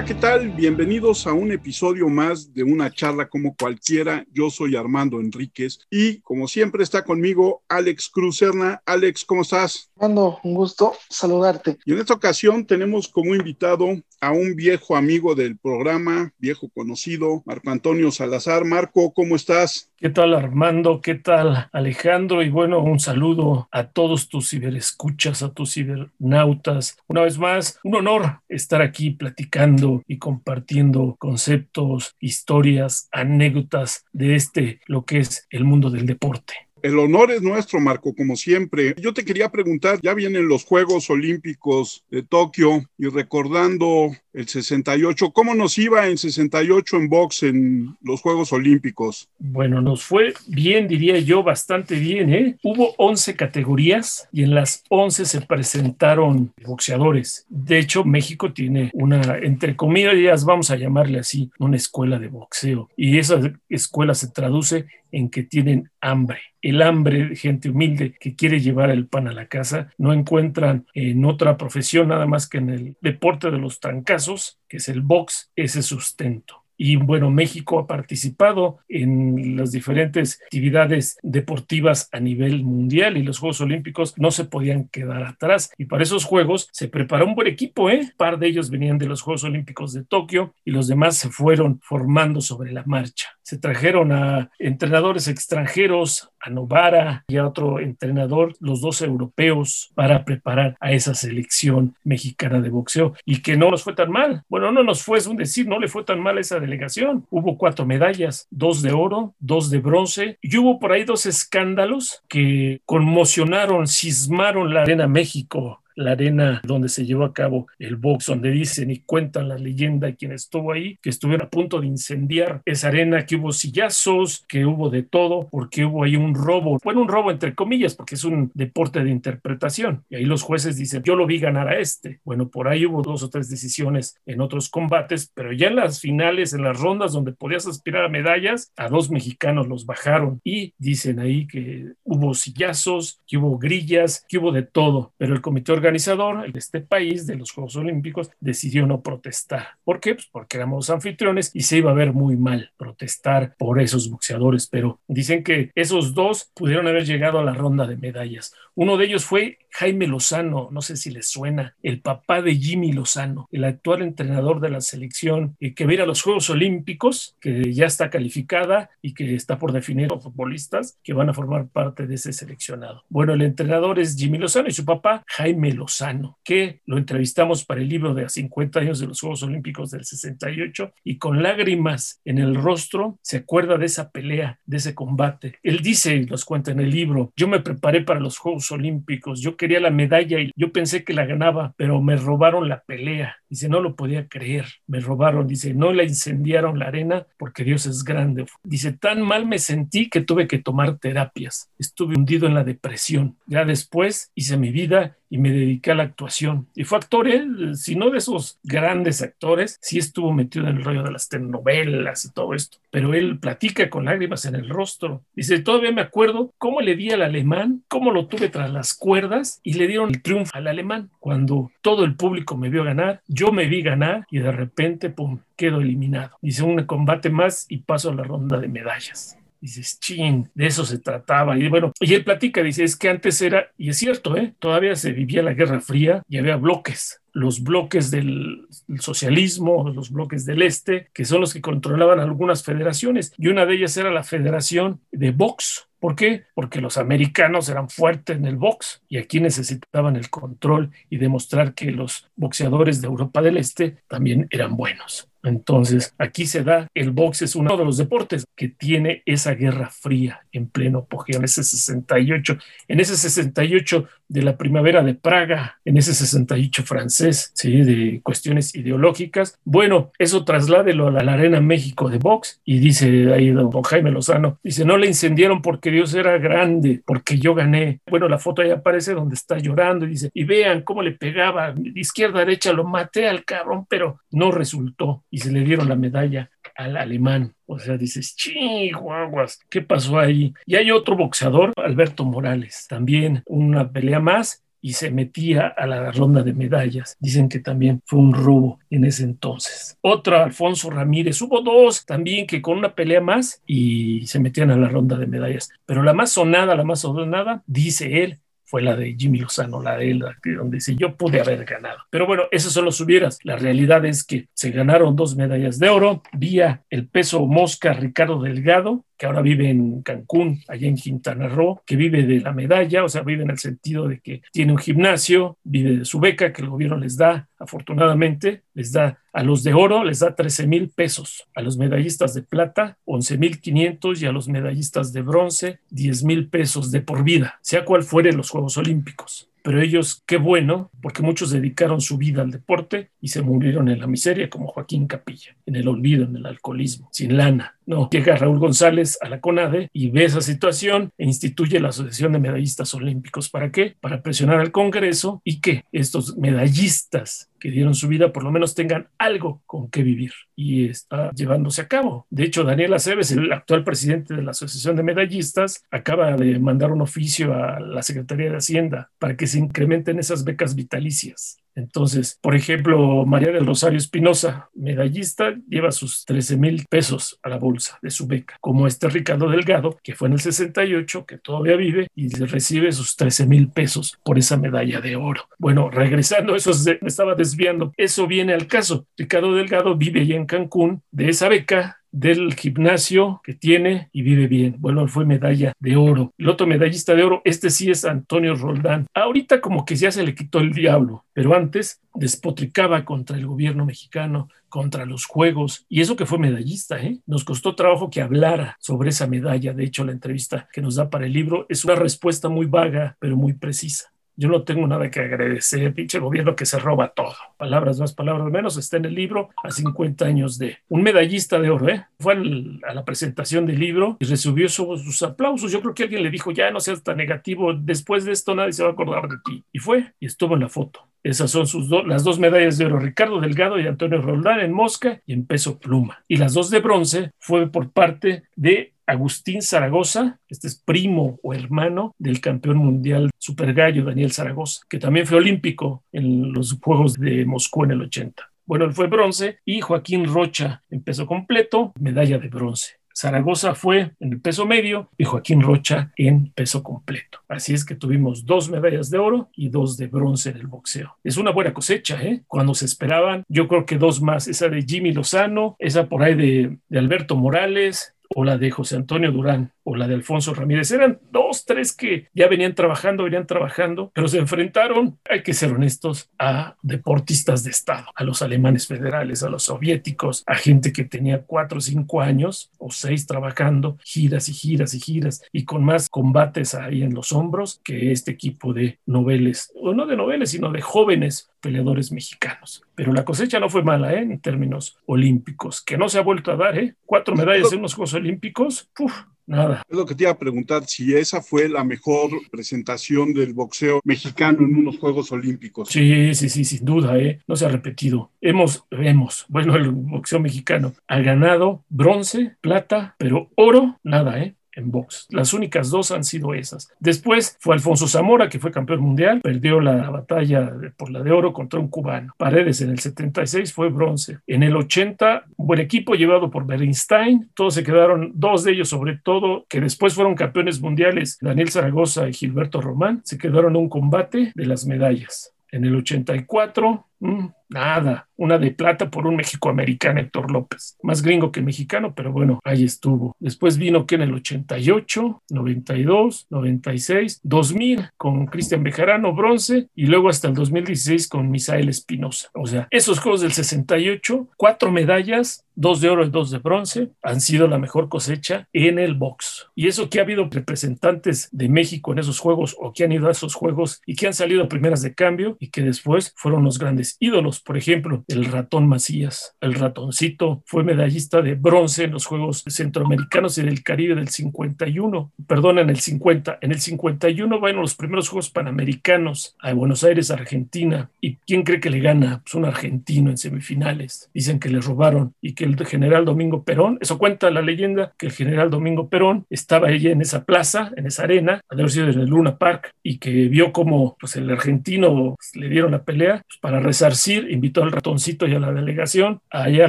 Hola, ¿qué tal? Bienvenidos a un episodio más de una charla como cualquiera. Yo soy Armando Enríquez y como siempre está conmigo Alex Cruzerna. Alex, ¿cómo estás? Armando, un gusto saludarte. Y en esta ocasión tenemos como invitado a un viejo amigo del programa, viejo conocido, Marco Antonio Salazar. Marco, ¿cómo estás? ¿Qué tal Armando? ¿Qué tal Alejandro? Y bueno, un saludo a todos tus ciberescuchas, a tus cibernautas. Una vez más, un honor estar aquí platicando y compartiendo conceptos, historias, anécdotas de este, lo que es el mundo del deporte. El honor es nuestro, Marco, como siempre. Yo te quería preguntar, ya vienen los Juegos Olímpicos de Tokio y recordando el 68, ¿cómo nos iba en 68 en box en los Juegos Olímpicos? Bueno, nos fue bien, diría yo, bastante bien. ¿eh? Hubo 11 categorías y en las 11 se presentaron boxeadores. De hecho, México tiene una, entre comillas, vamos a llamarle así, una escuela de boxeo. Y esa escuela se traduce en que tienen hambre. El hambre de gente humilde que quiere llevar el pan a la casa, no encuentran en otra profesión nada más que en el deporte de los trancazos, que es el box, ese sustento. Y bueno, México ha participado en las diferentes actividades deportivas a nivel mundial y los Juegos Olímpicos no se podían quedar atrás. Y para esos Juegos se preparó un buen equipo, ¿eh? Un par de ellos venían de los Juegos Olímpicos de Tokio y los demás se fueron formando sobre la marcha. Se trajeron a entrenadores extranjeros, a Novara y a otro entrenador, los dos europeos, para preparar a esa selección mexicana de boxeo y que no nos fue tan mal. Bueno, no nos fue, es un decir, no le fue tan mal a esa delegación. Hubo cuatro medallas, dos de oro, dos de bronce y hubo por ahí dos escándalos que conmocionaron, cismaron la arena México la arena donde se llevó a cabo el box, donde dicen y cuentan la leyenda de quien estuvo ahí, que estuvieron a punto de incendiar esa arena, que hubo sillazos, que hubo de todo, porque hubo ahí un robo. Bueno, un robo entre comillas, porque es un deporte de interpretación. Y ahí los jueces dicen, yo lo vi ganar a este. Bueno, por ahí hubo dos o tres decisiones en otros combates, pero ya en las finales, en las rondas donde podías aspirar a medallas, a dos mexicanos los bajaron y dicen ahí que hubo sillazos, que hubo grillas, que hubo de todo, pero el comité organizador de este país, de los Juegos Olímpicos, decidió no protestar. ¿Por qué? Pues porque éramos anfitriones y se iba a ver muy mal protestar por esos boxeadores, pero dicen que esos dos pudieron haber llegado a la ronda de medallas. Uno de ellos fue Jaime Lozano, no sé si les suena, el papá de Jimmy Lozano, el actual entrenador de la selección y que va a los Juegos Olímpicos, que ya está calificada y que está por definir a los futbolistas que van a formar parte de ese seleccionado. Bueno, el entrenador es Jimmy Lozano y su papá Jaime Lozano, que lo entrevistamos para el libro de a 50 años de los Juegos Olímpicos del 68 y con lágrimas en el rostro se acuerda de esa pelea, de ese combate. Él dice, y nos cuenta en el libro, yo me preparé para los Juegos Olímpicos, yo quería la medalla y yo pensé que la ganaba, pero me robaron la pelea. Dice, no lo podía creer, me robaron. Dice, no la incendiaron la arena porque Dios es grande. Dice, tan mal me sentí que tuve que tomar terapias. Estuve hundido en la depresión. Ya después hice mi vida y me dediqué a la actuación. Y fue actor, si no de esos grandes actores, sí estuvo metido en el rollo de las telenovelas y todo esto. Pero él platica con lágrimas en el rostro. Dice, todavía me acuerdo cómo le di al alemán, cómo lo tuve tras las cuerdas y le dieron el triunfo al alemán. Cuando todo el público me vio ganar, yo me vi ganar y de repente, pum, quedo eliminado. Dice, un combate más y paso a la ronda de medallas dices, ching, de eso se trataba. Y bueno, y él platica, dice, es que antes era, y es cierto, ¿eh? todavía se vivía la Guerra Fría y había bloques, los bloques del socialismo, los bloques del este, que son los que controlaban algunas federaciones, y una de ellas era la Federación de Box. ¿Por qué? Porque los americanos eran fuertes en el box y aquí necesitaban el control y demostrar que los boxeadores de Europa del Este también eran buenos. Entonces, aquí se da, el box es uno de los deportes que tiene esa guerra fría en pleno apogeo, en ese 68, en ese 68 de la primavera de Praga, en ese 68 francés, ¿sí? de cuestiones ideológicas. Bueno, eso trasládelo a la, Arena México de box y dice ahí don Jaime Lozano, dice, no le incendiaron porque Dios era grande, porque yo gané. Bueno, la foto ahí aparece donde está llorando y dice, y vean cómo le pegaba izquierda derecha, lo maté al cabrón, pero no resultó y se le dieron la medalla al alemán. O sea, dices, chihuahuas, ¿qué pasó ahí? Y hay otro boxeador, Alberto Morales, también una pelea más y se metía a la ronda de medallas. Dicen que también fue un robo en ese entonces. Otra, Alfonso Ramírez. Hubo dos también que con una pelea más y se metían a la ronda de medallas. Pero la más sonada, la más sonada, dice él, fue la de Jimmy Lozano, la de él, donde dice yo pude haber ganado. Pero bueno, esos son los hubieras. La realidad es que se ganaron dos medallas de oro vía el peso mosca Ricardo Delgado, que ahora vive en Cancún, allá en Quintana Roo, que vive de la medalla, o sea, vive en el sentido de que tiene un gimnasio, vive de su beca que el gobierno les da, afortunadamente, les da a los de oro, les da 13 mil pesos, a los medallistas de plata, 11 mil 500 y a los medallistas de bronce, 10 mil pesos de por vida, sea cual fuere los Juegos Olímpicos pero ellos, qué bueno, porque muchos dedicaron su vida al deporte y se murieron en la miseria, como Joaquín Capilla, en el olvido, en el alcoholismo, sin lana. No, llega Raúl González a la CONADE y ve esa situación e instituye la Asociación de Medallistas Olímpicos. ¿Para qué? Para presionar al Congreso y que estos medallistas que dieron su vida por lo menos tengan algo con qué vivir. Y está llevándose a cabo. De hecho, Daniel Aceves, el actual presidente de la Asociación de Medallistas, acaba de mandar un oficio a la Secretaría de Hacienda para que se incrementen esas becas vitalicias. Entonces, por ejemplo, María del Rosario Espinosa, medallista, lleva sus 13 mil pesos a la bolsa de su beca, como este Ricardo Delgado, que fue en el 68, que todavía vive y recibe sus 13 mil pesos por esa medalla de oro. Bueno, regresando, eso me estaba desviando, eso viene al caso. Ricardo Delgado vive allá en Cancún, de esa beca del gimnasio que tiene y vive bien. Bueno, fue medalla de oro. El otro medallista de oro, este sí es Antonio Roldán. Ahorita como que ya se le quitó el diablo, pero antes despotricaba contra el gobierno mexicano, contra los juegos, y eso que fue medallista, ¿eh? Nos costó trabajo que hablara sobre esa medalla. De hecho, la entrevista que nos da para el libro es una respuesta muy vaga, pero muy precisa. Yo no tengo nada que agradecer, pinche gobierno que se roba todo. Palabras más, palabras menos, está en el libro a 50 años de un medallista de oro, ¿eh? Fue a la presentación del libro y recibió sus, aplausos. Yo creo que alguien le dijo, ya no seas tan negativo, después de esto nadie se va a acordar de ti. Y fue, y estuvo en la foto. Esas son sus las dos medallas de oro, Ricardo Delgado y Antonio Roldán en mosca y en peso pluma. Y las dos de bronce fue por parte de Agustín Zaragoza, este es primo o hermano del campeón mundial super gallo Daniel Zaragoza, que también fue olímpico en los Juegos de Moscú en el 80. Bueno, él fue bronce y Joaquín Rocha en peso completo, medalla de bronce. Zaragoza fue en el peso medio y Joaquín Rocha en peso completo. Así es que tuvimos dos medallas de oro y dos de bronce en el boxeo. Es una buena cosecha, ¿eh? Cuando se esperaban, yo creo que dos más, esa de Jimmy Lozano, esa por ahí de, de Alberto Morales, o la de José Antonio Durán o la de Alfonso Ramírez. Eran dos, tres que ya venían trabajando, venían trabajando, pero se enfrentaron, hay que ser honestos, a deportistas de Estado, a los alemanes federales, a los soviéticos, a gente que tenía cuatro o cinco años o seis trabajando, giras y giras y giras, y con más combates ahí en los hombros que este equipo de noveles, o no de noveles, sino de jóvenes peleadores mexicanos. Pero la cosecha no fue mala ¿eh? en términos olímpicos, que no se ha vuelto a dar. ¿eh? Cuatro medallas en los Juegos Olímpicos, uf, nada. Es lo que te iba a preguntar, si esa fue la mejor presentación del boxeo mexicano en unos Juegos Olímpicos. Sí, sí, sí, sin duda, ¿eh? no se ha repetido. Hemos, vemos, bueno, el boxeo mexicano ha ganado bronce, plata, pero oro, nada, ¿eh? En box. Las únicas dos han sido esas. Después fue Alfonso Zamora, que fue campeón mundial, perdió la batalla por la de oro contra un cubano. Paredes en el 76 fue bronce. En el 80, un buen equipo llevado por Bernstein, todos se quedaron, dos de ellos sobre todo, que después fueron campeones mundiales, Daniel Zaragoza y Gilberto Román, se quedaron un combate de las medallas. En el 84, mmm, nada, una de plata por un México-americano, Héctor López. Más gringo que mexicano, pero bueno, ahí estuvo. Después vino que en el 88, 92, 96, 2000 con Cristian Bejarano, bronce, y luego hasta el 2016 con Misael Espinosa. O sea, esos Juegos del 68, cuatro medallas, dos de oro y dos de bronce, han sido la mejor cosecha en el box. Y eso que ha habido representantes de México en esos Juegos o que han ido a esos Juegos y que han salido primeras de cambio y que después fueron los grandes ídolos Por ejemplo, el ratón Macías, el ratoncito, fue medallista de bronce en los Juegos Centroamericanos y del Caribe del 51, perdón, en el 50. En el 51 van los primeros Juegos Panamericanos a Buenos Aires, Argentina. ¿Y quién cree que le gana? Pues un argentino en semifinales. Dicen que le robaron y que el general Domingo Perón, eso cuenta la leyenda, que el general Domingo Perón estaba allí en esa plaza, en esa arena, de haber sido en el Luna Park, y que vio como pues, el argentino pues, le dieron la pelea pues, para resarcir, invitó al ratoncito y a la delegación allá a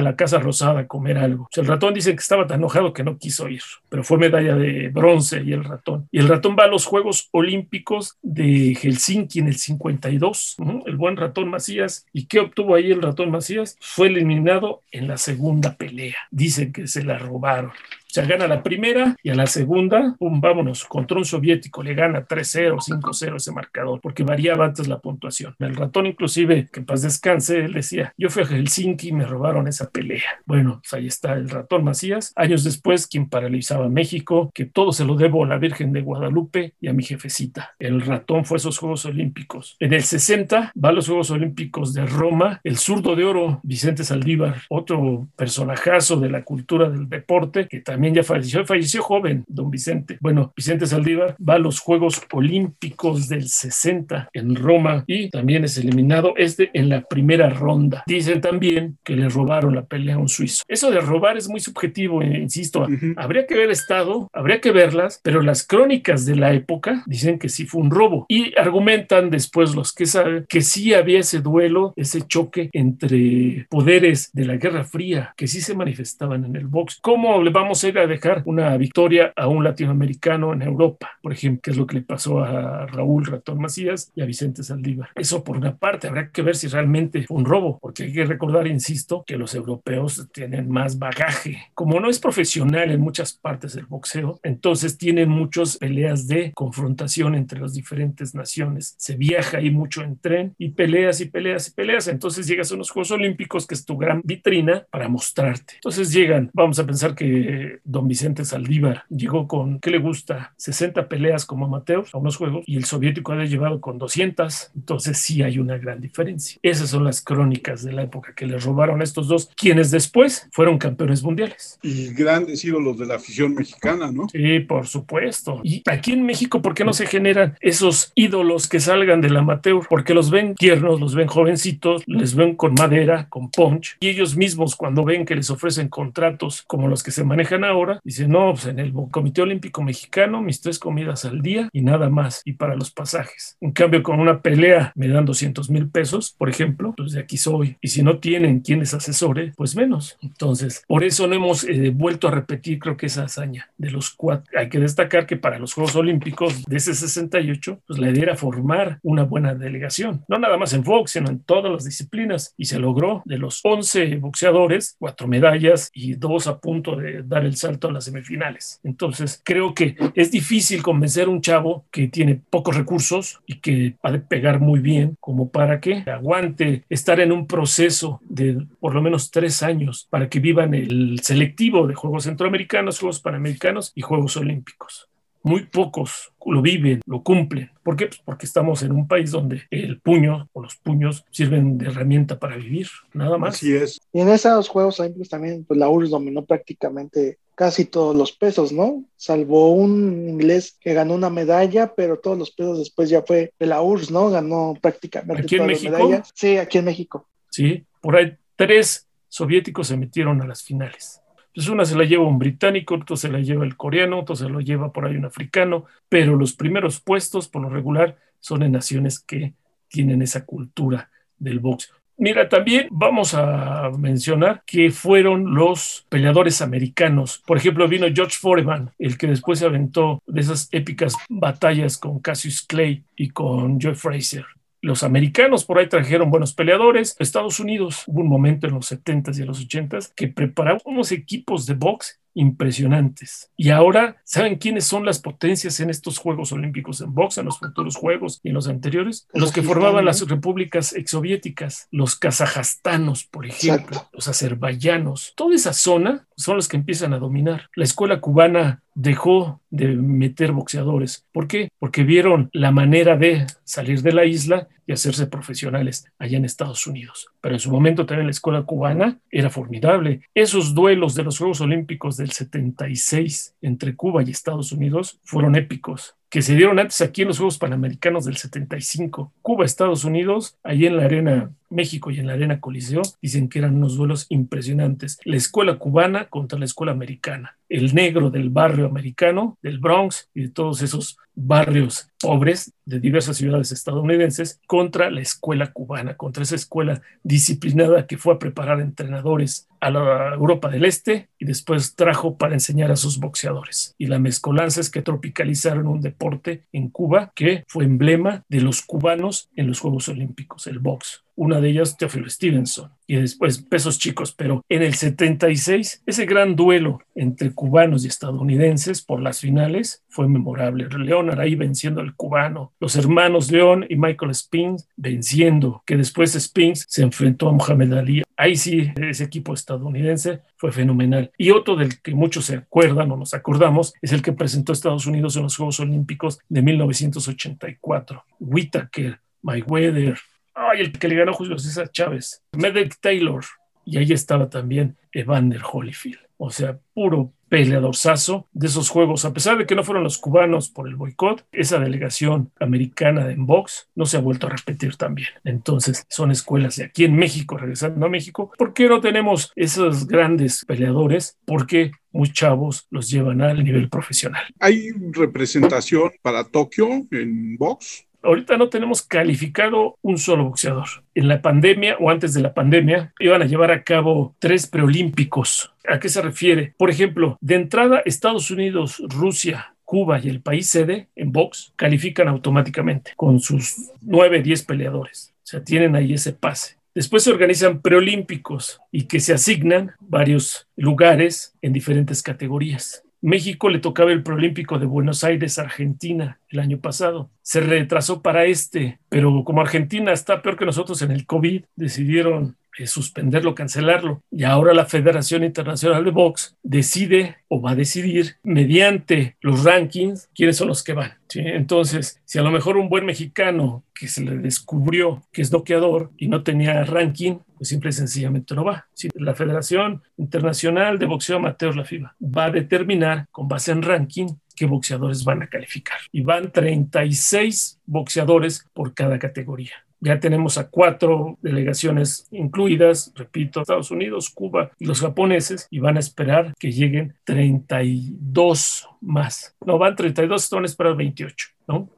la Casa Rosada a comer algo. el ratón dice que estaba tan enojado que no quiso ir, pero fue medalla de bronce y el ratón. Y el ratón va a los Juegos Olímpicos de Helsinki en el 52, el buen ratón Macías. ¿Y qué obtuvo ahí el ratón Macías? Fue eliminado en la segunda pelea. Dicen que se la robaron. Sea, gana la primera y a la segunda, pum, vámonos, contra un soviético, le gana 3-0, 5-0 ese marcador, porque variaba antes la puntuación. El ratón, inclusive, que en paz descanse, él decía, yo fui a Helsinki y me robaron esa pelea. Bueno, pues ahí está el ratón Macías. Años después, quien paralizaba México, que todo se lo debo a la Virgen de Guadalupe y a mi jefecita. El ratón fue a esos Juegos Olímpicos. En el 60 va a los Juegos Olímpicos de Roma, el zurdo de oro, Vicente Saldívar, otro personajazo de la cultura del deporte, que también también ya falleció, falleció joven, don Vicente. Bueno, Vicente Saldívar va a los Juegos Olímpicos del 60 en Roma y también es eliminado este en la primera ronda. Dicen también que le robaron la pelea a un suizo. Eso de robar es muy subjetivo, eh, insisto. Habría que ver estado, habría que verlas, pero las crónicas de la época dicen que sí fue un robo y argumentan después los que saben que sí había ese duelo, ese choque entre poderes de la Guerra Fría que sí se manifestaban en el box. ¿Cómo le vamos a a dejar una victoria a un latinoamericano en Europa, por ejemplo, que es lo que le pasó a Raúl Ratón Macías y a Vicente Saldívar. Eso por una parte, habrá que ver si realmente fue un robo, porque hay que recordar, insisto, que los europeos tienen más bagaje. Como no es profesional en muchas partes del boxeo, entonces tienen muchas peleas de confrontación entre las diferentes naciones. Se viaja ahí mucho en tren y peleas y peleas y peleas. Entonces llegas a unos Juegos Olímpicos, que es tu gran vitrina para mostrarte. Entonces llegan, vamos a pensar que don Vicente Saldívar llegó con, ¿qué le gusta? 60 peleas como amateur a unos juegos y el soviético había llevado con 200. Entonces sí hay una gran diferencia. Esas son las crónicas de la época que le robaron estos dos, quienes después fueron campeones mundiales. Y grandes ídolos de la afición mexicana, ¿no? Sí, por supuesto. Y aquí en México, ¿por qué no se generan esos ídolos que salgan del amateur? Porque los ven tiernos, los ven jovencitos, les ven con madera, con punch, y ellos mismos cuando ven que les ofrecen contratos como los que se manejan ahora, ahora, dice, no, pues en el Comité Olímpico Mexicano mis tres comidas al día y nada más, y para los pasajes. En cambio, con una pelea me dan 200 mil pesos, por ejemplo, pues de aquí soy. Y si no tienen quien les asesore, pues menos. Entonces, por eso no hemos eh, vuelto a repetir, creo que esa hazaña de los cuatro. Hay que destacar que para los Juegos Olímpicos de ese 68, pues la idea era formar una buena delegación, no nada más en box, sino en todas las disciplinas. Y se logró de los 11 boxeadores, cuatro medallas y dos a punto de dar el salto a las semifinales. Entonces, creo que es difícil convencer a un chavo que tiene pocos recursos y que va a pegar muy bien como para que aguante estar en un proceso de por lo menos tres años para que vivan el selectivo de Juegos Centroamericanos, Juegos Panamericanos y Juegos Olímpicos muy pocos lo viven, lo cumplen. ¿Por qué? Pues porque estamos en un país donde el puño o los puños sirven de herramienta para vivir, nada más. Así es. Y en esos Juegos Olímpicos también, pues la URSS dominó prácticamente casi todos los pesos, ¿no? Salvo un inglés que ganó una medalla, pero todos los pesos después ya fue de la URSS, ¿no? Ganó prácticamente ¿Aquí en todas México? las medallas. Sí, aquí en México. Sí, por ahí tres soviéticos se metieron a las finales. Pues una se la lleva un británico, otro se la lleva el coreano, otro se lo lleva por ahí un africano, pero los primeros puestos, por lo regular, son en naciones que tienen esa cultura del box. Mira, también vamos a mencionar que fueron los peleadores americanos. Por ejemplo, vino George Foreman, el que después se aventó de esas épicas batallas con Cassius Clay y con Joe Frazier. Los americanos por ahí trajeron buenos peleadores. Estados Unidos hubo un momento en los 70s y en los 80s que preparaba unos equipos de box impresionantes. Y ahora, ¿saben quiénes son las potencias en estos Juegos Olímpicos en box, en los futuros Juegos y en los anteriores? Los que formaban las repúblicas exsoviéticas, los kazajastanos, por ejemplo, Exacto. los azerbaiyanos. Toda esa zona son los que empiezan a dominar. La escuela cubana dejó de meter boxeadores. ¿Por qué? Porque vieron la manera de salir de la isla y hacerse profesionales allá en Estados Unidos. Pero en su momento también la escuela cubana era formidable. Esos duelos de los Juegos Olímpicos del 76 entre Cuba y Estados Unidos fueron épicos que se dieron antes aquí en los Juegos Panamericanos del 75. Cuba, Estados Unidos, allí en la Arena México y en la Arena Coliseo, dicen que eran unos duelos impresionantes. La escuela cubana contra la escuela americana. El negro del barrio americano, del Bronx y de todos esos barrios pobres de diversas ciudades estadounidenses contra la escuela cubana, contra esa escuela disciplinada que fue a preparar entrenadores a la Europa del Este y después trajo para enseñar a sus boxeadores. Y la mezcolanza es que tropicalizaron un deporte en Cuba que fue emblema de los cubanos en los Juegos Olímpicos, el box una de ellas Teófilo Stevenson y después pesos chicos, pero en el 76 ese gran duelo entre cubanos y estadounidenses por las finales fue memorable. Leonard ahí venciendo al cubano, los hermanos León y Michael Spinks venciendo, que después Spinks se enfrentó a Muhammad Ali. Ahí sí, ese equipo estadounidense fue fenomenal. Y otro del que muchos se acuerdan o nos acordamos es el que presentó Estados Unidos en los Juegos Olímpicos de 1984. Whitaker, Mayweather, Ay, el que le ganó Julio César Chávez, Medek Taylor. Y ahí estaba también Evander Holyfield. O sea, puro peleadorzazo de esos juegos. A pesar de que no fueron los cubanos por el boicot, esa delegación americana en box no se ha vuelto a repetir también. Entonces, son escuelas de aquí en México, regresando a México. ¿Por qué no tenemos esos grandes peleadores? Porque muy chavos los llevan al nivel profesional. ¿Hay representación para Tokio en box? Ahorita no tenemos calificado un solo boxeador. En la pandemia o antes de la pandemia iban a llevar a cabo tres preolímpicos. ¿A qué se refiere? Por ejemplo, de entrada Estados Unidos, Rusia, Cuba y el país sede en box califican automáticamente con sus nueve, diez peleadores. O sea, tienen ahí ese pase. Después se organizan preolímpicos y que se asignan varios lugares en diferentes categorías. México le tocaba el Proolímpico de Buenos Aires, Argentina, el año pasado. Se retrasó para este, pero como Argentina está peor que nosotros en el COVID, decidieron eh, suspenderlo, cancelarlo. Y ahora la Federación Internacional de Box decide o va a decidir mediante los rankings quiénes son los que van. Entonces, si a lo mejor un buen mexicano que se le descubrió que es noqueador y no tenía ranking, pues simple y sencillamente no va. la Federación Internacional de Boxeo Amateur, la FIBA, va a determinar con base en ranking qué boxeadores van a calificar. Y van 36 boxeadores por cada categoría. Ya tenemos a cuatro delegaciones incluidas, repito, Estados Unidos, Cuba y los japoneses, y van a esperar que lleguen 32 más. No, van 32, van a esperar 28.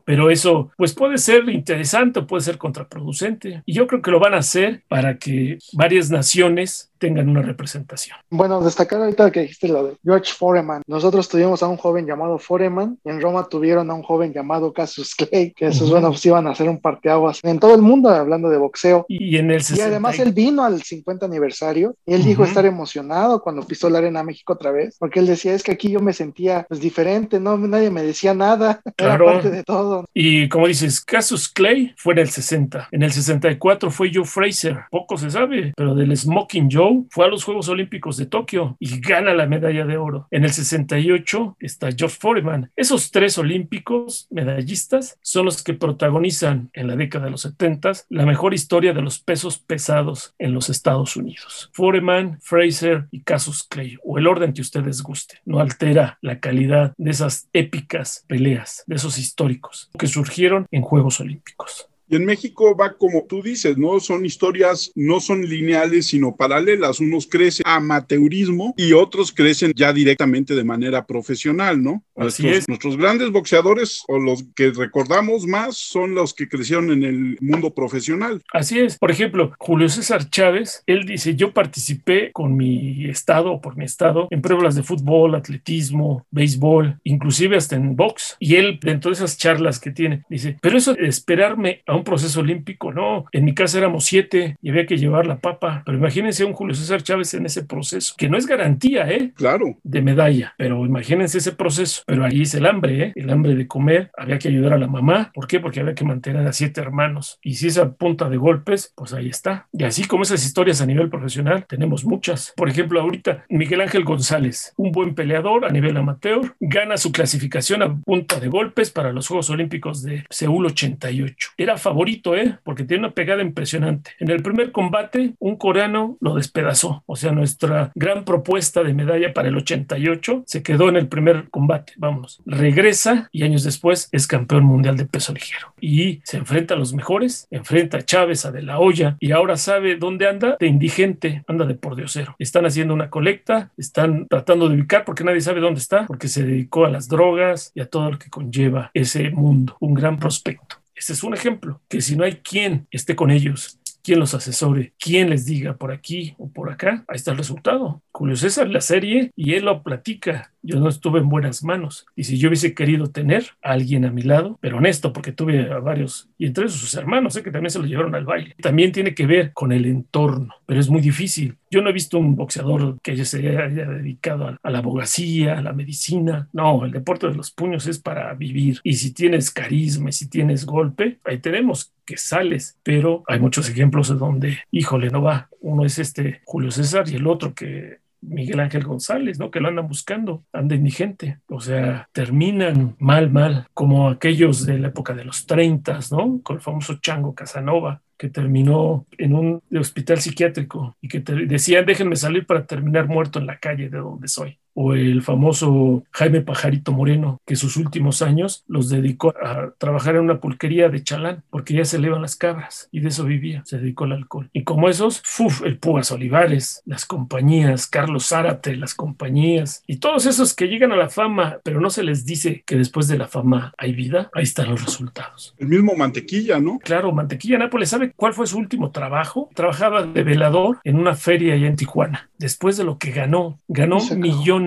Pero eso, pues puede ser interesante o puede ser contraproducente. Y yo creo que lo van a hacer para que varias naciones tengan una representación. Bueno, destacar ahorita que dijiste lo de George Foreman. Nosotros tuvimos a un joven llamado Foreman en Roma tuvieron a un joven llamado Cassius Clay, que esos, bueno, pues iban a hacer un parteaguas en todo el mundo hablando de boxeo. Y en el Y además él vino al 50 aniversario y él dijo estar emocionado cuando pisó la Arena México otra vez, porque él decía, es que aquí yo me sentía pues diferente, no, nadie me decía nada, claro. era parte de todo. Y como dices, Cassius Clay fue en el 60, en el 64 fue Joe Fraser, poco se sabe, pero del Smoking Joe fue a los Juegos Olímpicos de Tokio y gana la medalla de oro. En el 68 está George Foreman. Esos tres olímpicos medallistas son los que protagonizan en la década de los 70 la mejor historia de los pesos pesados en los Estados Unidos. Foreman, Fraser y Casus Clay, o el orden que ustedes guste, no altera la calidad de esas épicas peleas, de esos históricos que surgieron en Juegos Olímpicos. Y en México va como tú dices, ¿no? Son historias, no son lineales, sino paralelas. Unos crecen amateurismo y otros crecen ya directamente de manera profesional, ¿no? Así nuestros, es. nuestros grandes boxeadores o los que recordamos más son los que crecieron en el mundo profesional. Así es. Por ejemplo, Julio César Chávez, él dice, yo participé con mi estado o por mi estado en pruebas de fútbol, atletismo, béisbol, inclusive hasta en box. Y él, dentro de esas charlas que tiene, dice, pero eso de esperarme a un un proceso olímpico, no. En mi casa éramos siete y había que llevar la papa. Pero imagínense un Julio César Chávez en ese proceso, que no es garantía, ¿eh? Claro. De medalla, pero imagínense ese proceso. Pero ahí es el hambre, ¿eh? El hambre de comer. Había que ayudar a la mamá. ¿Por qué? Porque había que mantener a siete hermanos. Y si esa punta de golpes, pues ahí está. Y así como esas historias a nivel profesional, tenemos muchas. Por ejemplo, ahorita Miguel Ángel González, un buen peleador a nivel amateur, gana su clasificación a punta de golpes para los Juegos Olímpicos de Seúl 88. Era favorito, ¿eh? Porque tiene una pegada impresionante. En el primer combate, un coreano lo despedazó. O sea, nuestra gran propuesta de medalla para el 88 se quedó en el primer combate. Vámonos. Regresa y años después es campeón mundial de peso ligero. Y se enfrenta a los mejores, enfrenta a Chávez, a De La Hoya, y ahora sabe dónde anda de indigente, anda de por diosero. Están haciendo una colecta, están tratando de ubicar porque nadie sabe dónde está, porque se dedicó a las drogas y a todo lo que conlleva ese mundo. Un gran prospecto. Este es un ejemplo, que si no hay quien esté con ellos, quien los asesore, quien les diga por aquí o por acá, ahí está el resultado. Julio César la serie y él lo platica. Yo no estuve en buenas manos. Y si yo hubiese querido tener a alguien a mi lado, pero honesto, porque tuve a varios, y entre sus hermanos, ¿eh? que también se lo llevaron al baile, también tiene que ver con el entorno, pero es muy difícil. Yo no he visto un boxeador que se haya dedicado a, la abogacía, a la medicina. No, el deporte de los puños es para vivir. Y si tienes carisma si tienes golpe, ahí tenemos que sales, pero hay muchos ejemplos de donde, híjole, no va. Uno es este Julio César y el otro que Miguel Ángel González, ¿no? Que lo andan buscando, anda indigente. O sea, terminan mal, mal, como aquellos de la época de los 30, ¿no? Con el famoso Chango Casanova, que terminó en un hospital psiquiátrico y que decían, déjenme salir para terminar muerto en la calle de donde soy o el famoso Jaime Pajarito Moreno, que sus últimos años los dedicó a trabajar en una pulquería de chalán, porque ya se le iban las cabras y de eso vivía, se dedicó al alcohol. Y como esos, ¡fuf! el Pugas Olivares, las compañías, Carlos Zárate, las compañías, y todos esos que llegan a la fama, pero no se les dice que después de la fama hay vida, ahí están los resultados. El mismo Mantequilla, ¿no? Claro, Mantequilla Nápoles, ¿sabe cuál fue su último trabajo? Trabajaba de velador en una feria allá en Tijuana. Después de lo que ganó, ganó millones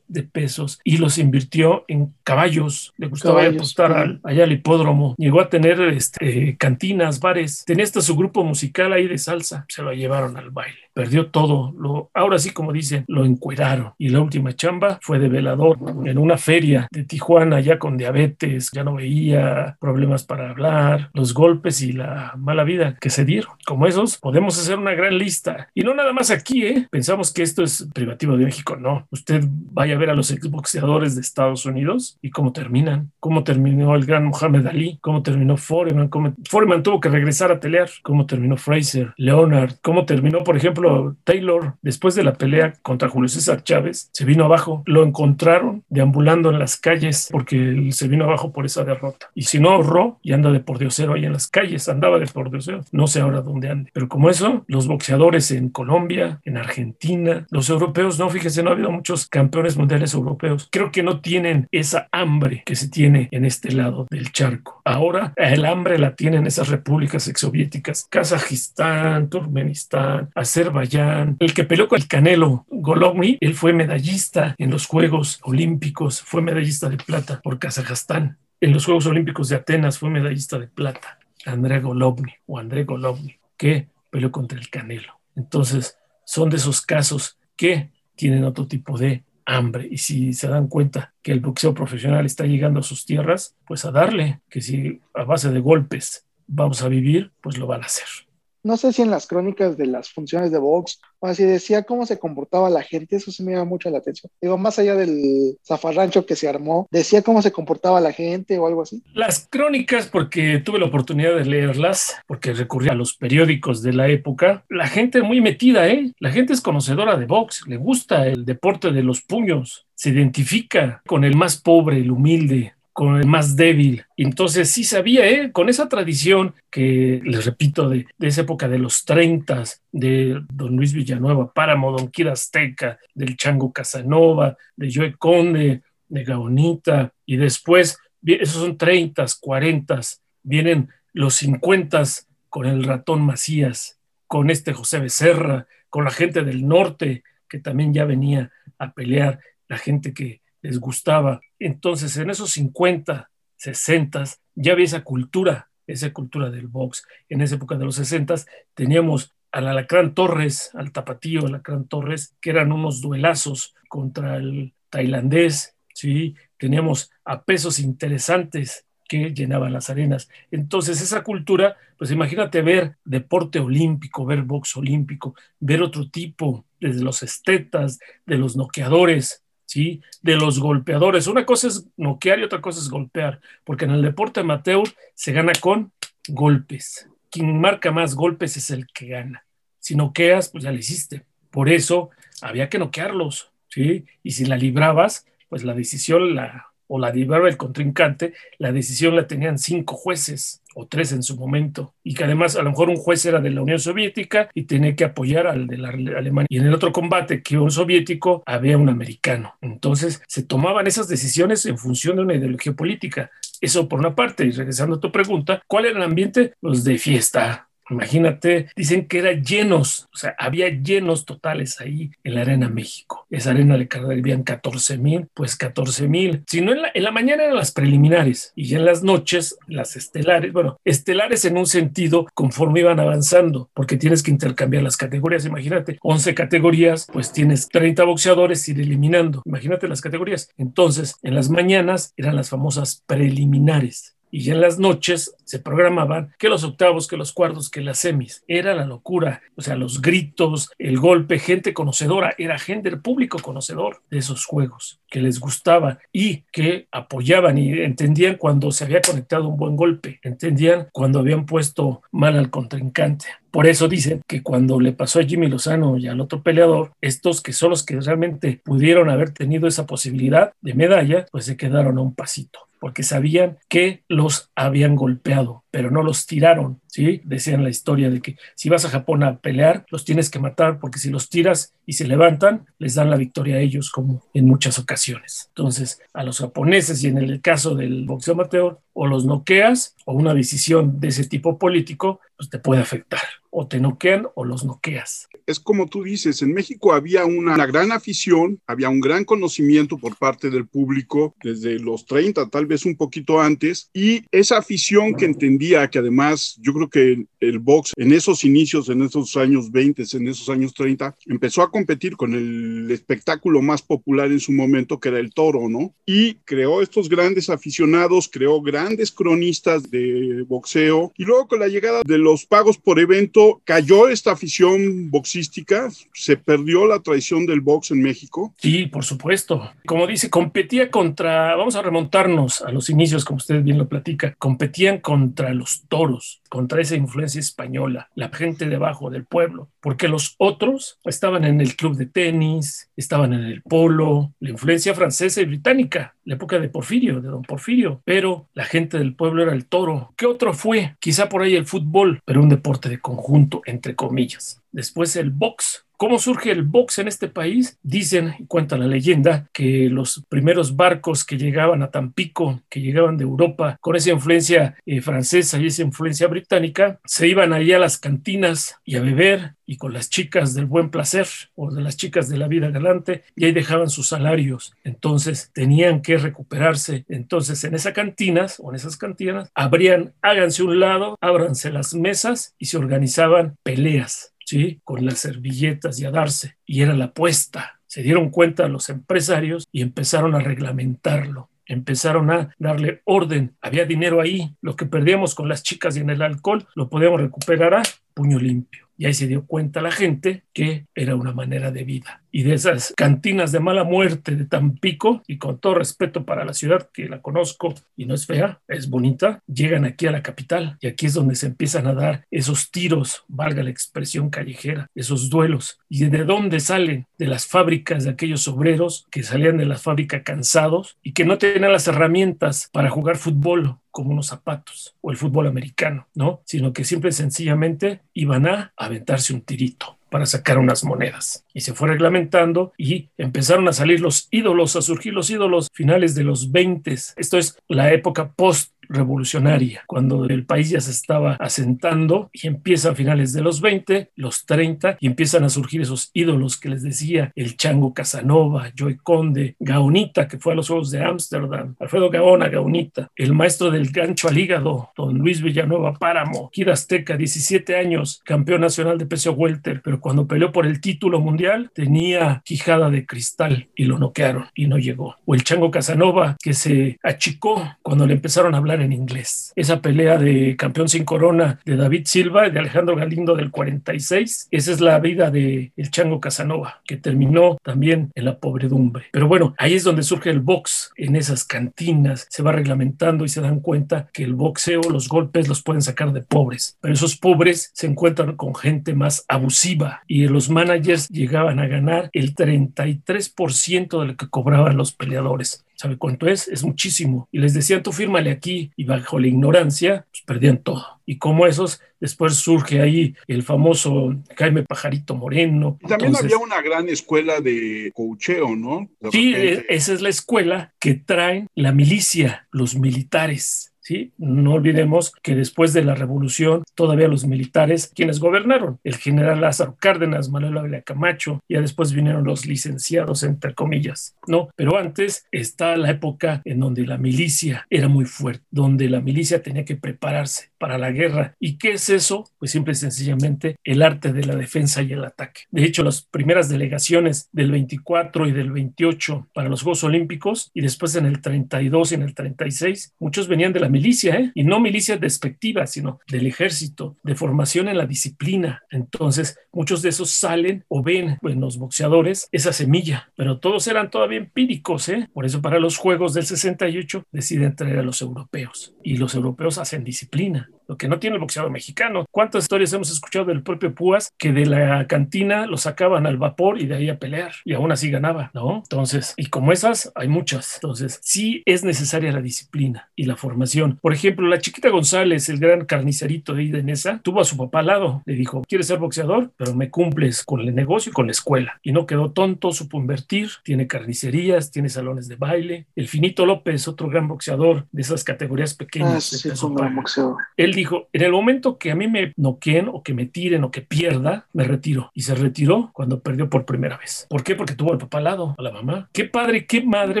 de pesos y los invirtió en caballos. Le gustaba apostar allá al hipódromo. Llegó a tener este, cantinas, bares. Tenía hasta su grupo musical ahí de salsa. Se lo llevaron al baile. Perdió todo. Lo, ahora sí, como dicen, lo encueraron. Y la última chamba fue de velador en una feria de Tijuana, ya con diabetes. Ya no veía problemas para hablar, los golpes y la mala vida que se dieron. Como esos, podemos hacer una gran lista. Y no nada más aquí, ¿eh? Pensamos que esto es privativo de México. No. Usted vaya a ver a los exboxeadores de Estados Unidos y cómo terminan, cómo terminó el gran Muhammad Ali, cómo terminó Foreman, cómo Foreman tuvo que regresar a pelear, cómo terminó Fraser, Leonard, cómo terminó, por ejemplo, Taylor después de la pelea contra Julio César Chávez, se vino abajo, lo encontraron deambulando en las calles porque se vino abajo por esa derrota. Y si no ahorró y anda de por diosero ahí en las calles, andaba de por diosero, no sé ahora dónde ande. Pero como eso, los boxeadores en Colombia, en Argentina, los europeos, no, fíjese, no ha habido muchos campeones mundiales europeos. Creo que no tienen esa hambre que se tiene en este lado del charco. Ahora el hambre la tienen esas repúblicas exsoviéticas, Kazajistán, Turkmenistán, Azerbaiyán. El que peleó con el Canelo, Golovny, él fue medallista en los Juegos Olímpicos, fue medallista de plata por Kazajstán. En los Juegos Olímpicos de Atenas fue medallista de plata. André Golovny o André Golovny, que peleó contra el Canelo. Entonces, son de esos casos que tienen otro tipo de hambre. Y si se dan cuenta que el boxeo profesional está llegando a sus tierras, pues a darle, que si a base de golpes vamos a vivir, pues lo van a hacer no sé si en las crónicas de las funciones de Vox, o así decía cómo se comportaba la gente, eso se me llama mucho la atención. Digo, más allá del zafarrancho que se armó, decía cómo se comportaba la gente o algo así. Las crónicas, porque tuve la oportunidad de leerlas, porque recurrí a los periódicos de la época, la gente muy metida, ¿eh? La gente es conocedora de box, le gusta el deporte de los puños, se identifica con el más pobre, el humilde, con el más débil. Entonces sí sabía, ¿eh? con esa tradición que, les repito, de, esa época de los 30, de Don Luis Villanueva, Páramo, Don Kira Azteca, del Chango Casanova, de Joe Conde, de Gaonita, y después, esos son 30, 40, vienen los 50 con el ratón Macías, con este José Becerra, con la gente del norte, que también ya venía a pelear, la gente que les gustaba. Entonces, en esos 50, 60, ya había esa cultura esa cultura del box. En esa época de los 60 teníamos al Alacrán Torres, al Tapatío Alacrán Torres, que eran unos duelazos contra el tailandés, ¿sí? Teníamos a pesos interesantes que llenaban las arenas. Entonces, esa cultura, pues imagínate ver deporte olímpico, ver box olímpico, ver otro tipo, desde los estetas, de los noqueadores, ¿sí? De los golpeadores. Una cosa es noquear y otra cosa es golpear, porque en el deporte amateur se gana con golpes. Quien marca más golpes es el que gana. Si noqueas, pues ya lo hiciste. Por eso había que noquearlos, ¿sí? Y si la librabas, pues la decisión la o la libraba el contrincante, la decisión la tenían cinco jueces o tres en su momento, y que además a lo mejor un juez era de la Unión Soviética y tenía que apoyar al de la Alemania. Y en el otro combate que un soviético había un americano. Entonces se tomaban esas decisiones en función de una ideología política. Eso por una parte, y regresando a tu pregunta, ¿cuál era el ambiente? Los de fiesta, Imagínate, dicen que era llenos, o sea, había llenos totales ahí en la Arena México. Esa arena le cargarían 14 mil, pues 14 mil. Si no, en la, mañana eran las preliminares y en las noches las estelares. Bueno, estelares en un sentido conforme iban avanzando, porque tienes que intercambiar las categorías. Imagínate, 11 categorías, pues tienes 30 boxeadores ir eliminando. Imagínate las categorías. Entonces, en las mañanas eran las famosas preliminares y en las noches se programaban que los octavos, que los cuartos, que las semis. Era la locura, o sea, los gritos, el golpe, gente conocedora, era gente, el público conocedor de esos juegos, que les gustaba y que apoyaban y entendían cuando se había conectado un buen golpe, entendían cuando habían puesto mal al contrincante. Por eso dicen que cuando le pasó a Jimmy Lozano y al otro peleador, estos que son los que realmente pudieron haber tenido esa posibilidad de medalla, pues se quedaron a un pasito porque sabían que los habían golpeado, pero no los tiraron, ¿sí? Decían la historia de que si vas a Japón a pelear, los tienes que matar, porque si los tiras y se levantan, les dan la victoria a ellos, como en muchas ocasiones. Entonces, a los japoneses y en el caso del boxeo amateur, o los noqueas, o una decisión de ese tipo político, pues te puede afectar. O te noquean o los noqueas. Es como tú dices, en México había una, gran afición, había un gran conocimiento por parte del público desde los 30, tal vez un poquito antes, y esa afición que entendía que además yo creo que el box en esos inicios, en esos años 20, en esos años 30, empezó a competir con el espectáculo más popular en su momento, que era el toro, ¿no? Y creó estos grandes aficionados, creó grandes cronistas de boxeo, y luego con la llegada de los pagos por evento, cayó esta afición boxística, se perdió la tradición del box en México. Sí, por supuesto. Como dice, competía contra, vamos a remontarnos a los inicios, como usted bien lo platica, competían contra los toros, contra esa influencia española, la gente debajo del pueblo, porque los otros estaban en el club de tenis, estaban en el polo, la influencia francesa y británica, la época de Porfirio, de don Porfirio, pero la gente del pueblo era el toro. ¿Qué otro fue? Quizá por ahí el fútbol, pero un deporte de conjunto, entre comillas. Después el box, ¿Cómo surge el box en este país? Dicen, cuenta la leyenda, que los primeros barcos que llegaban a Tampico, que llegaban de Europa con esa influencia eh, francesa y esa influencia británica, se iban ahí a las cantinas y a beber y con las chicas del buen placer o de las chicas de la vida galante y ahí dejaban sus salarios. Entonces tenían que recuperarse. Entonces en esas cantinas o en esas cantinas abrían, háganse un lado, ábranse las mesas y se organizaban peleas ¿sí? Con las servilletas y a darse. Y era la apuesta. Se dieron cuenta los empresarios y empezaron a reglamentarlo. Empezaron a darle orden. Había dinero ahí. Lo que perdíamos con las chicas y en el alcohol lo podíamos recuperar a puño limpio. Y ahí se dio cuenta la gente que era una manera de vida. Y de esas cantinas de mala muerte de Tampico, y con todo respeto para la ciudad, que la conozco y no es fea, es bonita, llegan aquí a la capital y aquí es donde se empiezan a dar esos tiros, valga la expresión callejera, esos duelos. ¿Y de dónde salen? De las fábricas de aquellos obreros que salían de la fábrica cansados y que no tenían las herramientas para jugar fútbol como unos zapatos o el fútbol americano, ¿no? Sino que simple y sencillamente iban a aventarse un tirito para sacar unas monedas. Y se fue reglamentando y empezaron a salir los ídolos, a surgir los ídolos finales de los 20. Esto es la época post revolucionaria, cuando el país ya se estaba asentando y empieza a finales de los 20, los 30, y empiezan a surgir esos ídolos que les decía, el Chango Casanova, Joy Conde, Gaonita, que fue a los Juegos de Ámsterdam, Alfredo Gaona, Gaonita, el maestro del gancho al hígado, don Luis Villanueva Páramo, Kira Azteca, 17 años, campeón nacional de peso welter, pero cuando peleó por el título mundial tenía quijada de cristal y lo noquearon y no llegó. O el Chango Casanova, que se achicó cuando le empezaron a hablar en inglés. Esa pelea de campeón sin corona de David Silva y de Alejandro Galindo del 46, esa es la vida de el Chango Casanova, que terminó también en la pobredumbre. Pero bueno, ahí es donde surge el box, en esas cantinas, se va reglamentando y se dan cuenta que el boxeo, los golpes los pueden sacar de pobres, pero esos pobres se encuentran con gente más abusiva y los managers llegaban a ganar el 33% de lo que cobraban los peleadores. ¿Sabe cuánto es? Es muchísimo. Y les decían, tú fírmale aquí. Y bajo la ignorancia, pues perdían todo. Y como esos, después surge ahí el famoso Jaime Pajarito Moreno. también había una gran escuela de cocheo, ¿no? sí, e, esa es la escuela que traen la milicia, los militares. ¿Sí? No olvidemos que después de la revolución, todavía los militares, quienes gobernaron, el general Lázaro Cárdenas, Manuel Ávila Camacho, ya después vinieron los licenciados, entre comillas, ¿no? Pero antes está la época en donde la milicia era muy fuerte, donde la milicia tenía que prepararse para la guerra. ¿Y qué es eso? Pues simple y sencillamente el arte de la defensa y el ataque. De hecho, las primeras delegaciones del 24 y del 28 para los Juegos Olímpicos y después en el 32 y en el 36, muchos venían de la milicia, ¿eh? y no milicia despectiva, sino del ejército, de formación en la disciplina. Entonces, muchos de esos salen o ven en los boxeadores esa semilla, pero todos eran todavía empíricos, ¿eh? Por eso para los Juegos del 68 deciden traer a los europeos y los europeos hacen disciplina lo que no tiene el boxeador mexicano. ¿Cuántas historias hemos escuchado del propio Púas que de la cantina lo sacaban al vapor y de ahí a pelear y aún así ganaba, ¿no? Entonces, y como esas, hay muchas. Entonces, sí es necesaria la disciplina y la formación. Por ejemplo, la chiquita González, el gran carnicerito de Idenesa, tuvo a su papá al lado. Le dijo, ¿quieres ser boxeador? Pero me cumples con el negocio y con la escuela. Y no quedó tonto, supo invertir, tiene carnicerías, tiene salones de baile. El Finito López, otro gran boxeador de esas categorías pequeñas. Ah, sí, un gran boxeador. Él dijo, en el momento que a mí me noqueen o que me tiren o que pierda, me retiro. Y se retiró cuando perdió por primera vez. ¿Por qué? Porque tuvo al papá al lado, a la mamá. ¿Qué padre, qué madre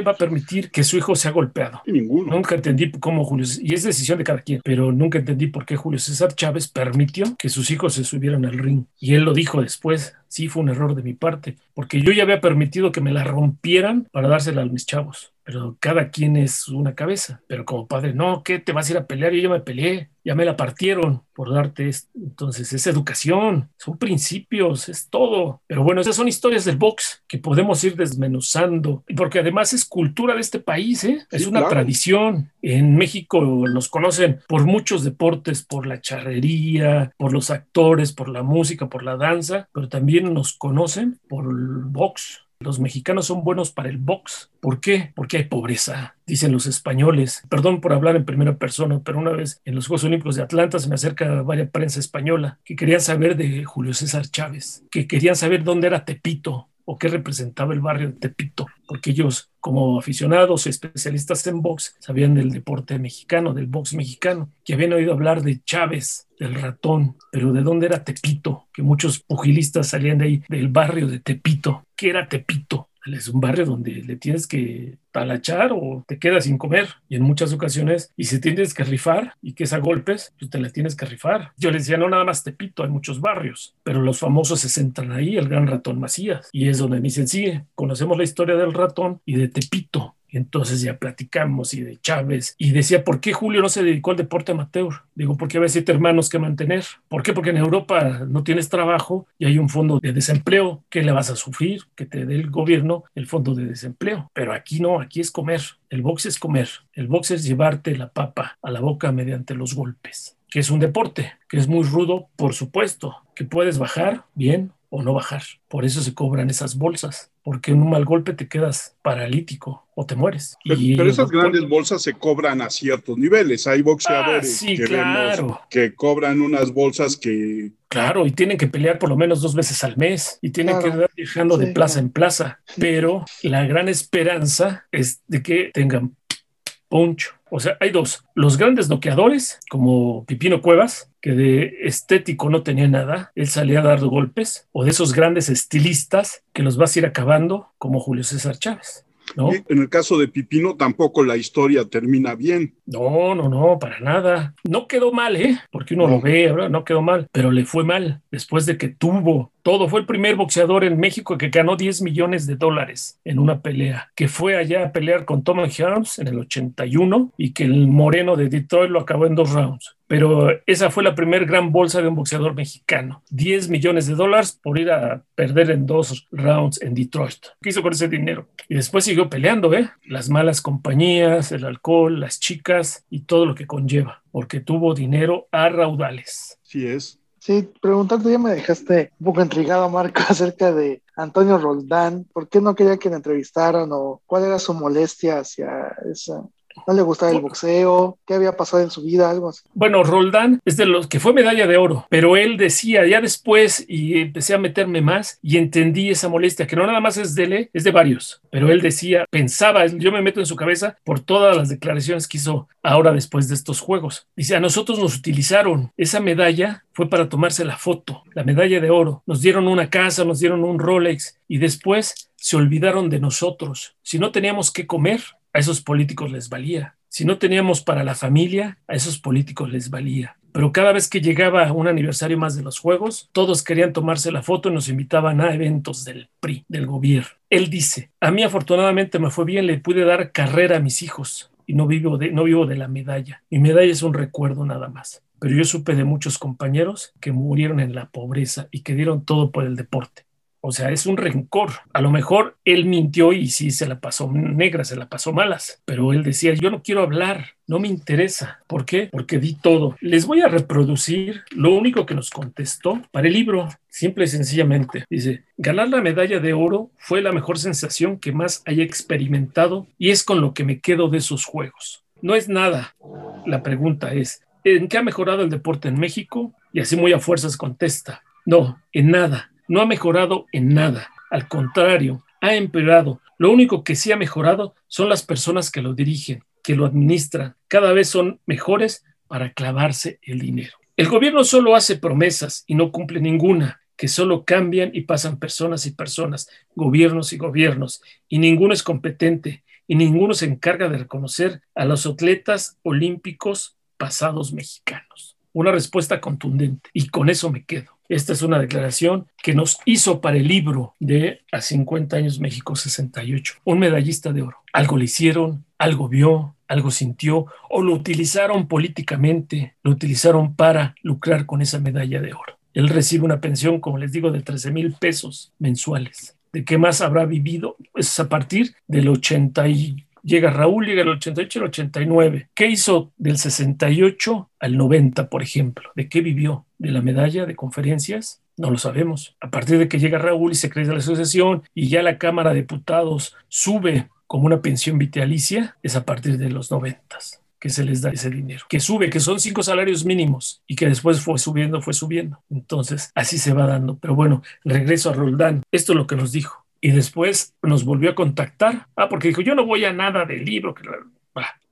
va a permitir que su hijo sea golpeado? Ninguno. Nunca entendí cómo Julio, y es decisión de cada quien, pero nunca entendí por qué Julio César Chávez permitió que sus hijos se subieran al ring. Y él lo dijo después, sí fue un error de mi parte, porque yo ya había permitido que me la rompieran para dársela a mis chavos pero cada quien es una cabeza. Pero como padre, no, ¿qué te vas a ir a pelear? Yo ya me peleé, ya me la partieron por darte esto. Entonces es educación, son principios, es todo. Pero bueno, esas son historias del box que podemos ir desmenuzando, porque además es cultura de este país, ¿eh? es una tradición. En México nos conocen por muchos deportes, por la charrería, por los actores, por la música, por la danza, pero también nos conocen por el box los mexicanos son buenos para el box. ¿Por qué? Porque hay pobreza, dicen los españoles. Perdón por hablar en primera persona, pero una vez en los Juegos Olímpicos de Atlanta se me acerca varias prensa española que querían saber de Julio César Chávez, que querían saber dónde era Tepito o qué representaba el barrio de Tepito, porque ellos como aficionados, especialistas en box, sabían del deporte mexicano, del box mexicano, que habían oído hablar de Chávez, del ratón, pero ¿de dónde era Tepito? Que muchos pugilistas salían de ahí, del barrio de Tepito. ¿Qué era Tepito? Es un barrio donde le tienes que talachar o te quedas sin comer. Y en muchas ocasiones y si tienes que rifar y que es a golpes, pues te la tienes que rifar. Yo les decía, no nada más Tepito, hay muchos barrios, pero los famosos se centran ahí, el gran ratón Macías. Y es donde me dicen, sí, conocemos la historia del ratón y de Tepito, entonces ya platicamos y de Chávez. Y decía, ¿por qué Julio no se dedicó al deporte amateur? Digo, porque había siete hermanos que mantener. ¿Por qué? Porque en Europa no tienes trabajo y hay un fondo de desempleo. ¿Qué le vas a sufrir? Que te dé el gobierno el fondo de desempleo. Pero aquí no, aquí es comer. El box es comer. El box es llevarte la papa a la boca mediante los golpes que es un deporte, que es muy rudo, por supuesto, que puedes bajar bien o no bajar. Por eso se cobran esas bolsas, porque en un mal golpe te quedas paralítico o te mueres. Pero, esas grandes bolsas se cobran a ciertos niveles. Hay boxeadores ah, que, que cobran unas bolsas que... Claro, y tienen que pelear por lo menos dos veces al mes y tienen que ir viajando de plaza en plaza. Pero la gran esperanza es de que tengan punch, O sea, hay dos. Los grandes noqueadores, como Pipino Cuevas, que de estético no tenía nada, él salía a dar golpes, o de esos grandes estilistas que los vas a ir acabando, como Julio César Chávez. ¿No? En el caso de Pipino tampoco la historia termina bien. No, no, no, para nada. No quedó mal, ¿eh? Porque uno lo ve, ¿verdad? no quedó mal, pero le fue mal después de que tuvo todo. Fue el primer boxeador en México que ganó 10 millones de dólares en una pelea, que fue allá a pelear con Thomas Jones en el 81 y que el moreno de Detroit lo acabó en dos rounds. Pero esa fue la primera gran bolsa de un boxeador mexicano. 10 millones de dólares por ir a perder en dos rounds en Detroit. ¿Qué hizo con ese dinero? Y después siguió peleando, ¿eh? Las malas compañías, el alcohol, las chicas y todo lo que conlleva, porque tuvo dinero a raudales. Sí es. Sí, preguntando, ya me dejaste un poco intrigado, Marco, acerca de Antonio Roldán. ¿Por qué no quería que le entrevistaran o cuál era su molestia hacia esa, no le gustaba el boxeo, qué había pasado en su vida, algo así. Bueno, Roldán es de los que fue medalla de oro, pero él decía ya después y empecé a meterme más y entendí esa molestia, que no nada más es de él, es de varios, pero él decía, pensaba, yo me meto en su cabeza por todas las declaraciones que hizo ahora después de estos juegos. Dice, a nosotros nos utilizaron, esa medalla fue para tomarse la foto, la medalla de oro, nos dieron una casa, nos dieron un Rolex y después se olvidaron de nosotros. Si no teníamos que comer, a esos políticos les valía. Si no teníamos para la familia, a esos políticos les valía. Pero cada vez que llegaba un aniversario más de los Juegos, todos querían tomarse la foto y nos invitaban a eventos del PRI, del gobierno. Él dice, a mí afortunadamente me fue bien, le pude dar carrera a mis hijos y no vivo de, no vivo de la medalla. Mi medalla es un recuerdo nada más. Pero yo supe de muchos compañeros que murieron en la pobreza y que dieron todo por el deporte. O sea, es un rencor. A lo mejor él mintió y sí se la pasó negra, se la pasó malas, pero él decía, yo no quiero hablar, no me interesa. ¿Por qué? Porque di todo. Les voy a reproducir lo único que nos contestó para el libro, simple y sencillamente. Dice, ganar la medalla de oro fue la mejor sensación que más haya experimentado y es con lo que me quedo de esos juegos. No es nada. La pregunta es, ¿en qué ha mejorado el deporte en México? Y así muy a fuerzas contesta, no, en nada no ha mejorado en nada. Al contrario, ha empeorado. Lo único que sí ha mejorado son las personas que lo dirigen, que lo administran. Cada vez son mejores para clavarse el dinero. El gobierno solo hace promesas y no cumple ninguna, que solo cambian y pasan personas y personas, gobiernos y gobiernos, y ninguno es competente y ninguno se encarga de reconocer a los atletas olímpicos pasados mexicanos. Una respuesta contundente y con eso me quedo. Esta es una declaración que nos hizo para el libro de A 50 años México 68, un medallista de oro. Algo le hicieron, algo vio, algo sintió o lo utilizaron políticamente, lo utilizaron para lucrar con esa medalla de oro. Él recibe una pensión, como les digo, de 13 mil pesos mensuales. ¿De qué más habrá vivido? Es a partir del 80 y llega Raúl, llega el 88 y el 89. ¿Qué hizo del 68 al 90, por ejemplo? ¿De qué vivió? ¿De la medalla de conferencias? No lo sabemos. A partir de que llega Raúl y se crea la asociación y ya la Cámara de Diputados sube como una pensión vitalicia, es a partir de los 90 que se les da ese dinero, que sube, que son cinco salarios mínimos y que después fue subiendo, fue subiendo. Entonces, así se va dando. Pero bueno, regreso a Roldán. Esto es lo que nos dijo y después nos volvió a contactar. Ah, porque dijo, yo no voy a nada del libro. Que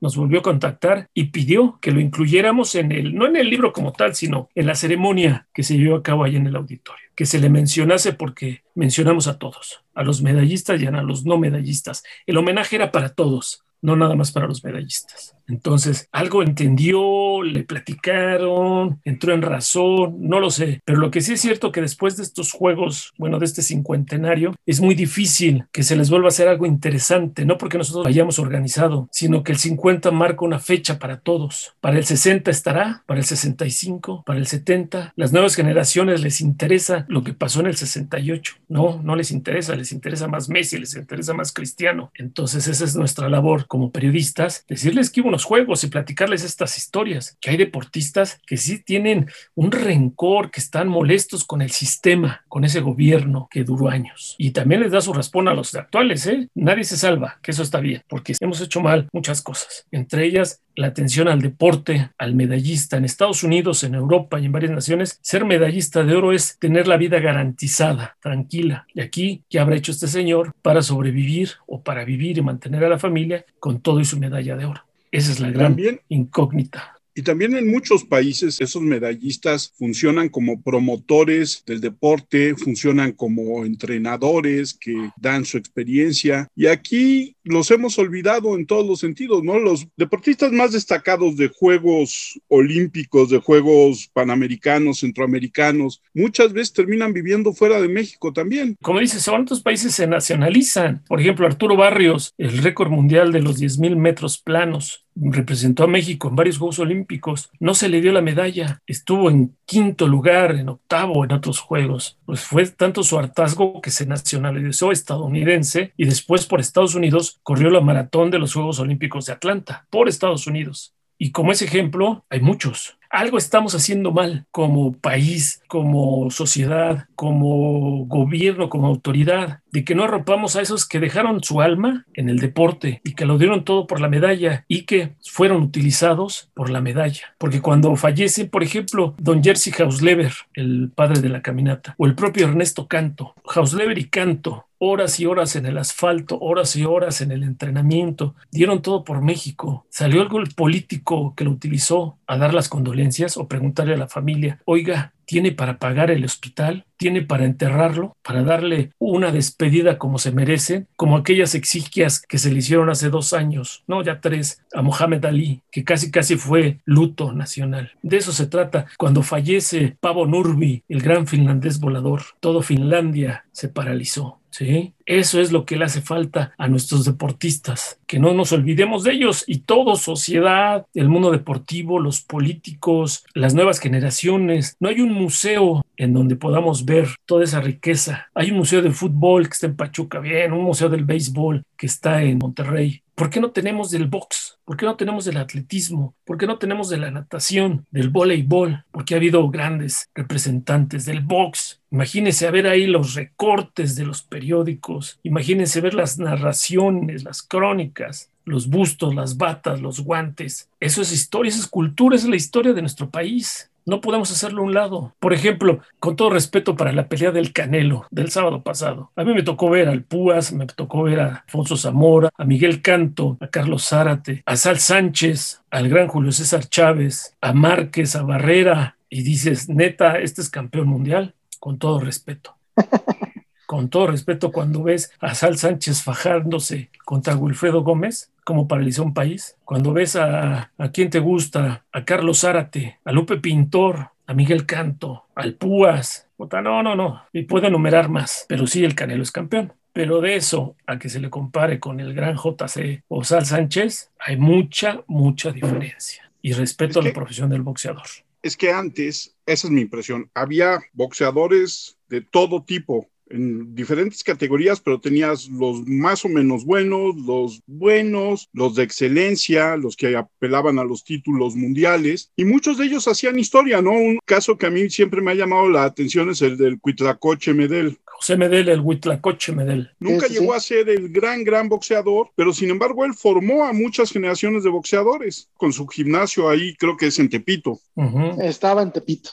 nos volvió a contactar y pidió que lo incluyéramos en el, no en el libro como tal, sino en la ceremonia que se llevó a cabo ahí en el auditorio. Que se le mencionase porque mencionamos a todos, a los medallistas y a los no medallistas. El homenaje era para todos, no nada más para los medallistas. Entonces, algo entendió, le platicaron, entró en razón, no lo sé, pero lo que sí es cierto que después de estos juegos, bueno, de este cincuentenario, es muy difícil que se les vuelva a hacer algo interesante, no porque nosotros hayamos organizado, sino que el 50 marca una fecha para todos. Para el 60 estará, para el 65, para el 70. Las nuevas generaciones les interesa lo que pasó en el 68. No, no les interesa, les interesa más Messi, les interesa más Cristiano. Entonces, esa es nuestra labor como periodistas, decirles que hubo los juegos y platicarles estas historias, que hay deportistas que sí tienen un rencor, que están molestos con el sistema, con ese gobierno que duró años. Y también les da su respuesta a los actuales, ¿eh? Nadie se salva, que eso está bien, porque hemos hecho mal muchas cosas, entre ellas la atención al deporte, al medallista. En Estados Unidos, en Europa y en varias naciones, ser medallista de oro es tener la vida garantizada, tranquila. Y aquí, ¿qué habrá hecho este señor para sobrevivir o para vivir y mantener a la familia con todo y su medalla de oro? Esa es la gran incógnita. Y también en muchos países esos medallistas funcionan como promotores del deporte, funcionan como entrenadores que dan su experiencia. Y aquí los hemos olvidado en todos los sentidos, ¿no? Los deportistas más destacados de Juegos Olímpicos, de Juegos Panamericanos, Centroamericanos, muchas veces terminan viviendo fuera de México también. Como dices, ¿cuántos países se nacionalizan? Por ejemplo, Arturo Barrios, el récord mundial de los 10.000 metros planos representó a México en varios Juegos Olímpicos, no se le dio la medalla, estuvo en quinto lugar, en octavo en otros Juegos. Pues fue tanto su hartazgo que se nacionalizó estadounidense y después por Estados Unidos corrió la maratón de los Juegos Olímpicos de Atlanta, por Estados Unidos. Y como ese ejemplo, hay muchos algo estamos haciendo mal como país, como sociedad, como gobierno, como autoridad, de que no arropamos a esos que dejaron su alma en el deporte y que lo dieron todo por la medalla y que fueron utilizados por la medalla. Porque cuando fallece, por ejemplo, don Jersey Hausleber, el padre de la caminata, o el propio Ernesto Canto, Hausleber y Canto, horas y horas en el asfalto, horas y horas en el entrenamiento, dieron todo por México. Salió algo el político que lo utilizó a dar las condolencias o preguntarle a la familia, oiga, tiene para pagar el hospital, tiene para enterrarlo, para darle una despedida como se merece, como aquellas exiguias que se le hicieron hace dos años, no, ya tres, a Mohamed Ali, que casi casi fue luto nacional. De eso se trata. Cuando fallece Pavo Nurmi, el gran finlandés volador, todo Finlandia se paralizó. ¿sí? Eso es lo que le hace falta a nuestros deportistas, que no nos olvidemos de ellos y todo, sociedad, el mundo deportivo, los políticos, las nuevas generaciones. No hay un museo en donde podamos ver toda esa riqueza. Hay un museo de fútbol que está en Pachuca, bien, un museo del béisbol que está en Monterrey. ¿Por qué no tenemos del box? ¿Por qué no tenemos del atletismo? ¿Por qué no tenemos de la natación, del voleibol? Porque ha habido grandes representantes del box. Imagínense ver ahí los recortes de los periódicos. Imagínense ver las narraciones, las crónicas, los bustos, las batas, los guantes. Eso es historia, eso es cultura, esa es la historia de nuestro país. No podemos hacerlo a un lado. Por ejemplo, con todo respeto para la pelea del Canelo del sábado pasado. A mí me tocó ver al Púas, me tocó ver a Alfonso Zamora, a Miguel Canto, a Carlos Zárate, a Sal Sánchez, al gran Julio César Chávez, a Márquez, a Barrera, y dices, neta, este es campeón mundial, con todo respeto. con todo respeto, cuando ves a Sal Sánchez fajándose contra Wilfredo Gómez, como paralizó un país. Cuando ves a, a quien te gusta, a Carlos Zárate, a Lupe Pintor, a Miguel Canto, al Púas, no, no, no, y puedo enumerar más, pero sí el Canelo es campeón. Pero de eso a que se le compare con el gran JC o Sal Sánchez, hay mucha, mucha diferencia. Y respeto a la profesión del boxeador. Es que antes, esa es mi impresión, había boxeadores de todo tipo, en diferentes categorías, pero tenías los más o menos buenos, los buenos, los de excelencia, los que apelaban a los títulos mundiales, y muchos de ellos hacían historia, ¿no? Un caso que a mí siempre me ha llamado la atención es el del Cuitlacoche Medel. José Medel, el Huitlacoche Medel. Nunca llegó a ser el gran, gran boxeador, pero sin embargo él formó a muchas generaciones de boxeadores con su gimnasio ahí, creo que es en Tepito. Estaba en Tepito.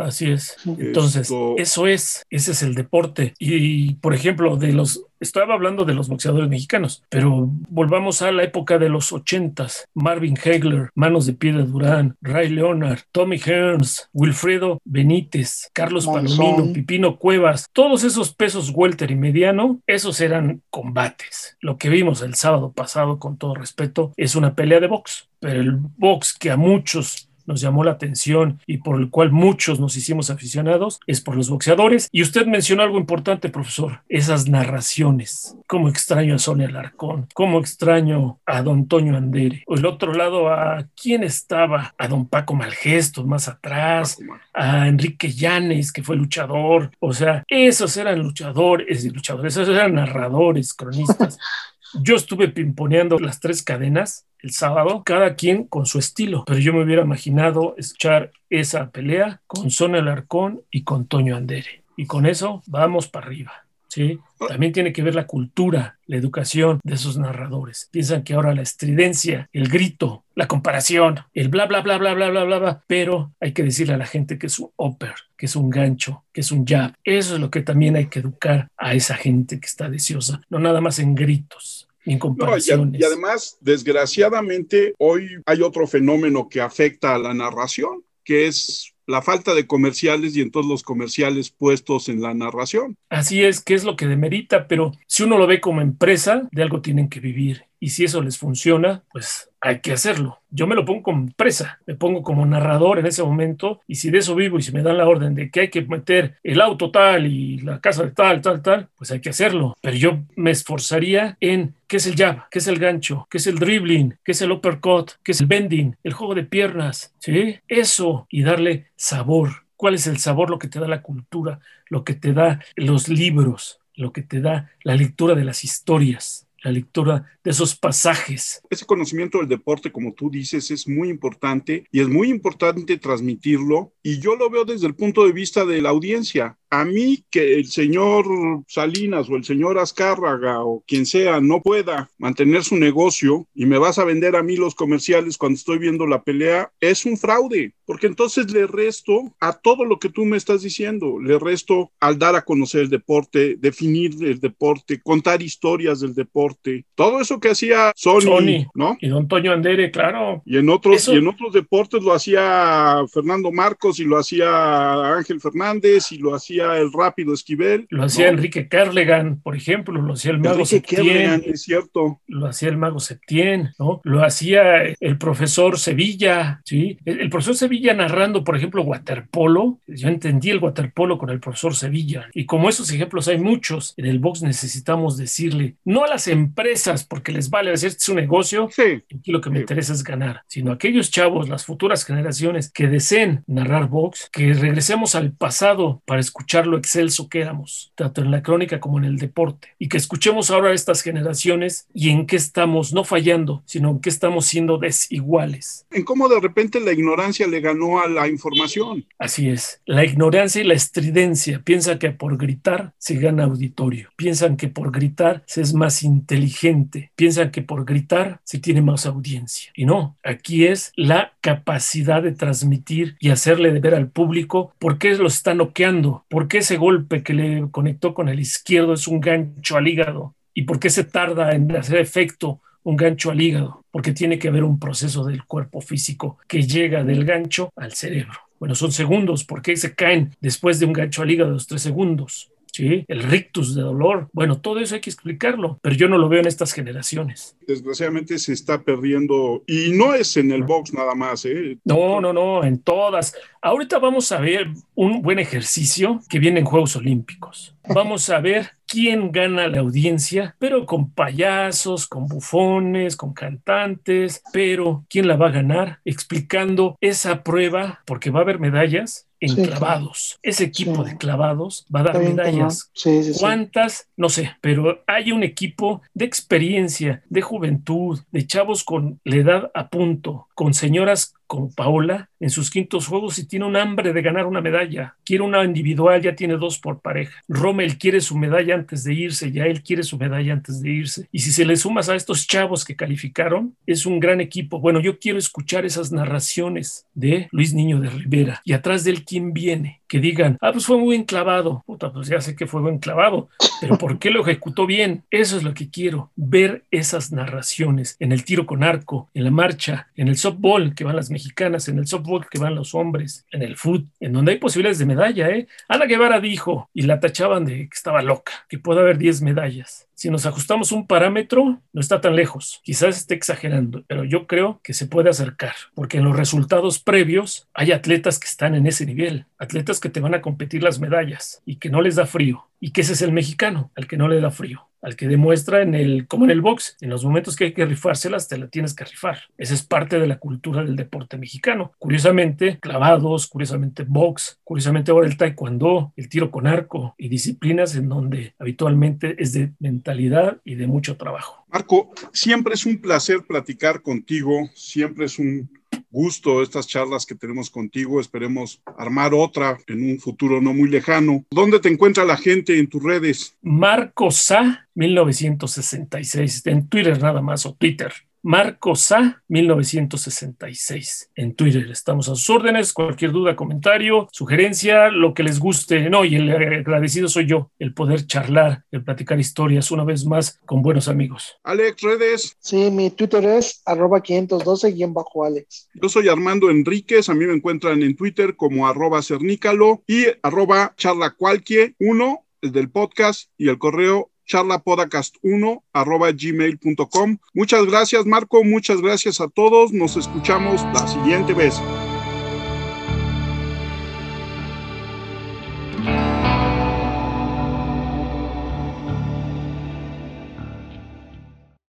Así es. Entonces, eso es, ese es el deporte. Y, por ejemplo, de los estaba hablando de los boxeadores mexicanos, pero volvamos a la época de los ochentas. Marvin Hegler, Manos de Piedra Durán, Ray Leonard, Tommy Hearns, Wilfredo Benítez, Carlos Palomino, Pipino Cuevas, todos esos pesos welter y mediano, esos eran combates. Lo que vimos el sábado pasado, con todo respeto, es una pelea de box, pero el box que a muchos nos llamó la atención y por el cual muchos nos hicimos aficionados es por los boxeadores. Y usted mencionó algo importante, profesor, esas narraciones. Cómo extraño a Sonia Larcón, cómo extraño a don Toño Andere. O el otro lado, ¿a quién estaba? A don Paco Malgestos más atrás, a Enrique Llanes, que fue luchador. O sea, esos eran luchadores, luchadores, esos eran narradores, cronistas. Yo estuve pimponeando las tres cadenas el sábado, cada quien con su estilo, pero yo me hubiera imaginado escuchar esa pelea con Sonia Larcón y con Toño Andere. Y con eso vamos para arriba. ¿Sí? También tiene que ver la cultura, la educación de esos narradores. Piensan que ahora la estridencia, el grito, la comparación, el bla, bla, bla, bla, bla, bla, bla, bla, pero hay que decirle a la gente que es un upper, que es un gancho, que es un jab. Eso es lo que también hay que educar a esa gente que está deseosa, no nada más en gritos en comparaciones. y, además, desgraciadamente, hoy hay otro fenómeno que afecta a la narración, que es la falta de comerciales y en todos los comerciales puestos en la narración. Así es, que es lo que demerita, pero si uno lo ve como empresa, de algo tienen que vivir. Y si eso les funciona, pues hay que hacerlo. Yo me lo pongo como empresa, me pongo como narrador en ese momento y si de eso vivo y si me dan la orden de que hay que meter el auto tal y la casa de tal, tal, tal, pues hay que hacerlo. Pero yo me esforzaría en qué es el jab, qué es el gancho, qué es el dribbling, qué es el uppercut, qué es el bending, el juego de piernas, ¿sí? Eso y darle sabor. ¿Cuál es el sabor? Lo que te da la cultura, lo que te da los libros, lo que te da la lectura de las historias la lectura de esos pasajes. Ese conocimiento del deporte, como tú dices, es muy importante y es muy importante transmitirlo. Y yo lo veo desde el punto de vista de la audiencia a mí que el señor Salinas o el señor Azcárraga o quien sea no pueda mantener su negocio y me vas a vender a mí los comerciales cuando estoy viendo la pelea, es un fraude, porque entonces le resto a todo lo que tú me estás diciendo, le resto al dar a conocer el deporte, definir el deporte, contar historias del deporte, todo eso que hacía Sony, ¿no? Y don Toño Andere, claro. Y en otros y en otros deportes lo hacía Fernando Marcos y lo hacía Ángel Fernández y lo hacía el rápido Esquivel. Lo hacía Enrique Carlegan, por ejemplo, lo hacía el mago Septién. es cierto. Lo hacía el mago Septién, ¿no? Lo hacía el profesor Sevilla, ¿sí? El, profesor Sevilla narrando, por ejemplo, waterpolo. Yo entendí el waterpolo con el profesor Sevilla. Y como esos ejemplos hay muchos, en el box necesitamos decirle, no a las empresas, porque les vale hacer su negocio, sí. aquí lo que me interesa es ganar, sino a aquellos chavos, las futuras generaciones que deseen narrar box, que regresemos al pasado para escuchar lo excelso que éramos, tanto en la crónica como en el deporte, y que escuchemos ahora a estas generaciones y en qué estamos no fallando, sino en qué estamos siendo desiguales. En cómo de repente la ignorancia le ganó a la información. Así es, la ignorancia y la estridencia. Piensa que por gritar se gana auditorio, piensan que por gritar se es más inteligente, piensan que por gritar se tiene más audiencia. Y no, aquí es la capacidad de transmitir y hacerle de ver al público por qué lo está noqueando, ¿Por qué ese golpe que le conectó con el izquierdo es un gancho al hígado? ¿Y por qué se tarda en hacer efecto un gancho al hígado? Porque tiene que haber un proceso del cuerpo físico que llega del gancho al cerebro. Bueno, son segundos, ¿por qué se caen después de un gancho al hígado los tres segundos? ¿Sí? El rictus de dolor. Bueno, todo eso hay que explicarlo, pero yo no lo veo en estas generaciones. Desgraciadamente se está perdiendo y no es en el box nada más, ¿eh? No, no, no, en todas. Ahorita vamos a ver un buen ejercicio que viene en Juegos Olímpicos. Vamos a ver quién gana la audiencia, pero con payasos, con bufones, con cantantes, pero quién la va a ganar explicando esa prueba, porque va a haber medallas en clavados. Ese equipo de clavados va a dar medallas. ¿Cuántas? No sé, pero hay un equipo de experiencia, de juventud, de chavos con la edad a punto, con señoras como Paola en sus quintos juegos y tiene un hambre de ganar una medalla. Quiere una individual, ya tiene dos por pareja. Rommel quiere su medalla antes de irse, ya él quiere su medalla antes de irse. Y si se le sumas a estos chavos que calificaron, es un gran equipo. Bueno, yo quiero escuchar esas narraciones de Luis Niño de Rivera y atrás de él quién viene que digan, ah, pues fue muy enclavado. Puta, pues ya sé que fue buen clavado, pero ¿por qué lo ejecutó bien? Eso es lo que quiero, ver esas narraciones en el tiro con arco, en la marcha, en el softball que van las mexicanas, en el softball que van los hombres, en el foot, en donde hay posibilidades de medalla, ¿eh? Ana Guevara dijo, y la tachaban de que estaba loca, que puede haber 10 medallas si nos ajustamos un parámetro, no está tan lejos. Quizás esté exagerando, pero yo creo que se puede acercar, porque en los resultados previos hay atletas que están en ese nivel, atletas que te van a competir las medallas y que no les da frío, y que ese es el mexicano, al que no le da frío al que demuestra en el, como en el box, en los momentos que hay que rifárselas, te la tienes que rifar. Esa es parte de la cultura del deporte mexicano. Curiosamente, clavados, curiosamente box, curiosamente ahora el taekwondo, el tiro con arco y disciplinas en donde habitualmente es de mentalidad y de mucho trabajo. Marco, siempre es un placer platicar contigo, siempre es un gusto estas charlas que tenemos contigo. Esperemos armar otra en un futuro no muy lejano. ¿Dónde te encuentra la gente en tus redes? Marco Sa 1966, en Twitter nada más o Twitter. Marcosa 1966 en Twitter. Estamos a sus órdenes. Cualquier duda, comentario, sugerencia, lo que les guste. No, y el agradecido soy yo, el poder charlar, el platicar historias una vez más con buenos amigos. Alex, redes. Sí, mi Twitter es arroba 512-Alex. Yo soy Armando Enríquez. A mí me encuentran en Twitter como arroba cernícalo y arroba charlacualquie 1 del podcast y el correo charlapodcast1 arroba gmail.com. Muchas gracias, Marco. Muchas gracias a todos. Nos escuchamos la siguiente vez.